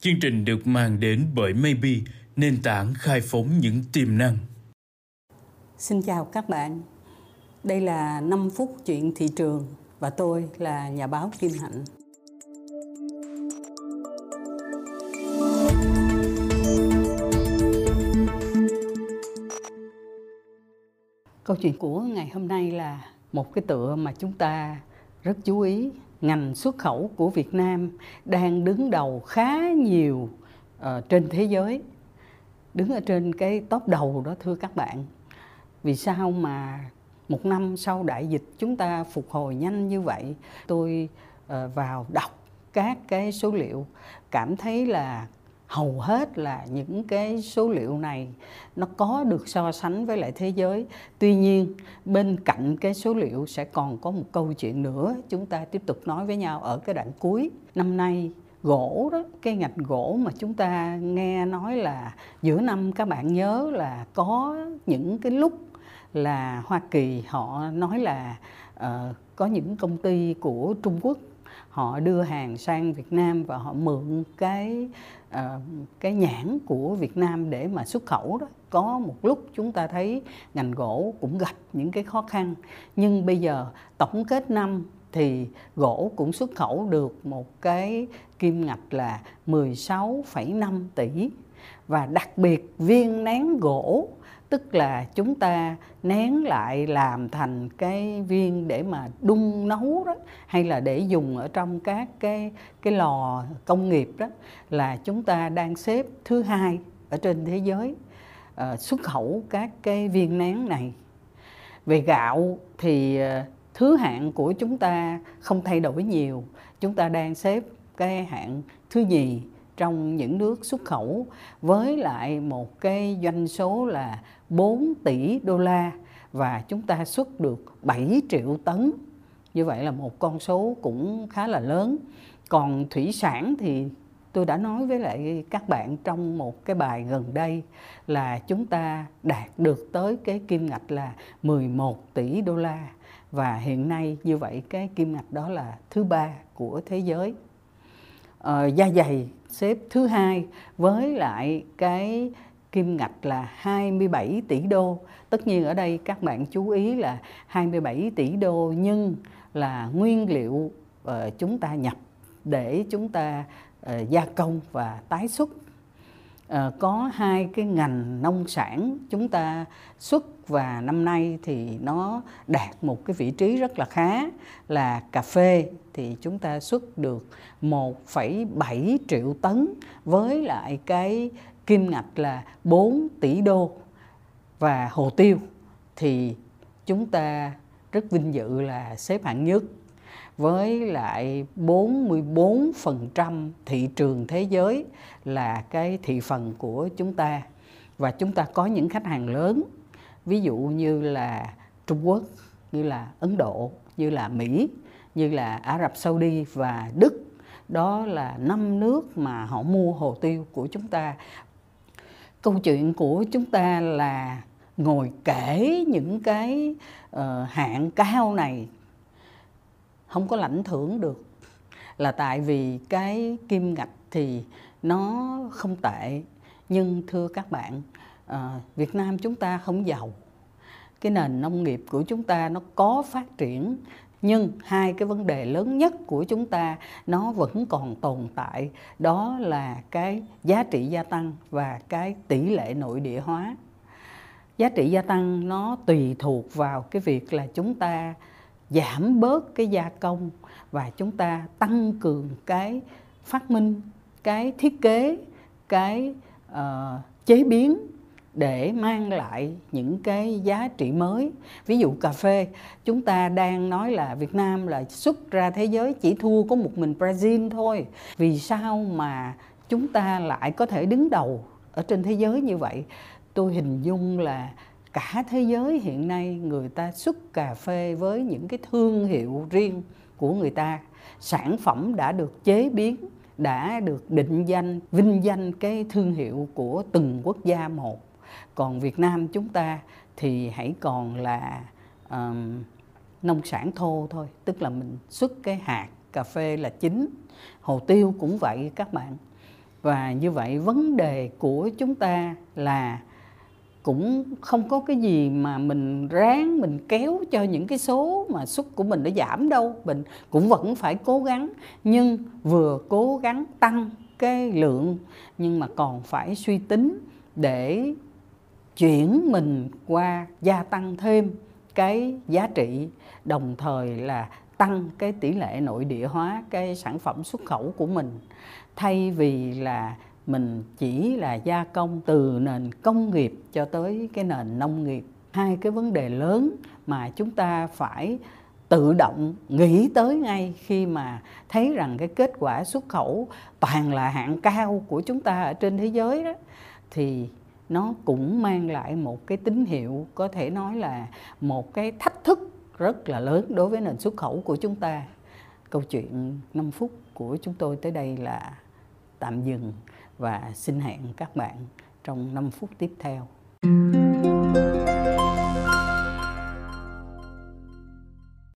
Chương trình được mang đến bởi Maybe, nền tảng khai phóng những tiềm năng. Xin chào các bạn. Đây là 5 phút chuyện thị trường và tôi là nhà báo Kim Hạnh. Câu chuyện của ngày hôm nay là một cái tựa mà chúng ta rất chú ý ngành xuất khẩu của Việt Nam đang đứng đầu khá nhiều uh, trên thế giới. Đứng ở trên cái top đầu đó thưa các bạn. Vì sao mà một năm sau đại dịch chúng ta phục hồi nhanh như vậy tôi uh, vào đọc các cái số liệu cảm thấy là hầu hết là những cái số liệu này nó có được so sánh với lại thế giới. Tuy nhiên bên cạnh cái số liệu sẽ còn có một câu chuyện nữa chúng ta tiếp tục nói với nhau ở cái đoạn cuối. Năm nay gỗ đó cái ngạch gỗ mà chúng ta nghe nói là giữa năm các bạn nhớ là có những cái lúc là Hoa Kỳ họ nói là uh, có những công ty của Trung Quốc họ đưa hàng sang Việt Nam và họ mượn cái uh, cái nhãn của Việt Nam để mà xuất khẩu đó. Có một lúc chúng ta thấy ngành gỗ cũng gặp những cái khó khăn. Nhưng bây giờ tổng kết năm thì gỗ cũng xuất khẩu được một cái kim ngạch là 16,5 tỷ. Và đặc biệt viên nén gỗ tức là chúng ta nén lại làm thành cái viên để mà đun nấu đó hay là để dùng ở trong các cái cái lò công nghiệp đó là chúng ta đang xếp thứ hai ở trên thế giới uh, xuất khẩu các cái viên nén này. Về gạo thì uh, thứ hạng của chúng ta không thay đổi nhiều. Chúng ta đang xếp cái hạng thứ nhì trong những nước xuất khẩu với lại một cái doanh số là 4 tỷ đô la và chúng ta xuất được 7 triệu tấn. Như vậy là một con số cũng khá là lớn. Còn thủy sản thì tôi đã nói với lại các bạn trong một cái bài gần đây là chúng ta đạt được tới cái kim ngạch là 11 tỷ đô la và hiện nay như vậy cái kim ngạch đó là thứ ba của thế giới. Ờ, da dày xếp thứ hai với lại cái kim ngạch là 27 tỷ đô. Tất nhiên ở đây các bạn chú ý là 27 tỷ đô nhưng là nguyên liệu uh, chúng ta nhập để chúng ta uh, gia công và tái xuất. Uh, có hai cái ngành nông sản chúng ta xuất và năm nay thì nó đạt một cái vị trí rất là khá là cà phê. Thì chúng ta xuất được 1,7 triệu tấn với lại cái kim ngạch là 4 tỷ đô và hồ tiêu. Thì chúng ta rất vinh dự là xếp hạng nhất với lại 44% thị trường thế giới là cái thị phần của chúng ta. Và chúng ta có những khách hàng lớn ví dụ như là Trung Quốc, như là Ấn Độ, như là Mỹ, như là Ả Rập Saudi và Đức. Đó là năm nước mà họ mua hồ tiêu của chúng ta. Câu chuyện của chúng ta là ngồi kể những cái uh, hạng cao này không có lãnh thưởng được. Là tại vì cái kim ngạch thì nó không tệ. Nhưng thưa các bạn Ờ, Việt Nam chúng ta không giàu. Cái nền nông nghiệp của chúng ta nó có phát triển nhưng hai cái vấn đề lớn nhất của chúng ta nó vẫn còn tồn tại đó là cái giá trị gia tăng và cái tỷ lệ nội địa hóa. Giá trị gia tăng nó tùy thuộc vào cái việc là chúng ta giảm bớt cái gia công và chúng ta tăng cường cái phát minh cái thiết kế cái uh, chế biến để mang lại những cái giá trị mới. Ví dụ cà phê, chúng ta đang nói là Việt Nam là xuất ra thế giới chỉ thua có một mình Brazil thôi. Vì sao mà chúng ta lại có thể đứng đầu ở trên thế giới như vậy? Tôi hình dung là cả thế giới hiện nay người ta xuất cà phê với những cái thương hiệu riêng của người ta. Sản phẩm đã được chế biến, đã được định danh, vinh danh cái thương hiệu của từng quốc gia một còn Việt Nam chúng ta thì hãy còn là um, nông sản thô thôi tức là mình xuất cái hạt cà phê là chính. Hồ tiêu cũng vậy các bạn. Và như vậy vấn đề của chúng ta là cũng không có cái gì mà mình ráng mình kéo cho những cái số mà xuất của mình nó giảm đâu. Mình cũng vẫn phải cố gắng nhưng vừa cố gắng tăng cái lượng nhưng mà còn phải suy tính để chuyển mình qua gia tăng thêm cái giá trị, đồng thời là tăng cái tỷ lệ nội địa hóa cái sản phẩm xuất khẩu của mình. Thay vì là mình chỉ là gia công từ nền công nghiệp cho tới cái nền nông nghiệp, hai cái vấn đề lớn mà chúng ta phải tự động nghĩ tới ngay khi mà thấy rằng cái kết quả xuất khẩu toàn là hạng cao của chúng ta ở trên thế giới đó, thì nó cũng mang lại một cái tín hiệu có thể nói là một cái thách thức rất là lớn đối với nền xuất khẩu của chúng ta. Câu chuyện 5 phút của chúng tôi tới đây là tạm dừng và xin hẹn các bạn trong 5 phút tiếp theo.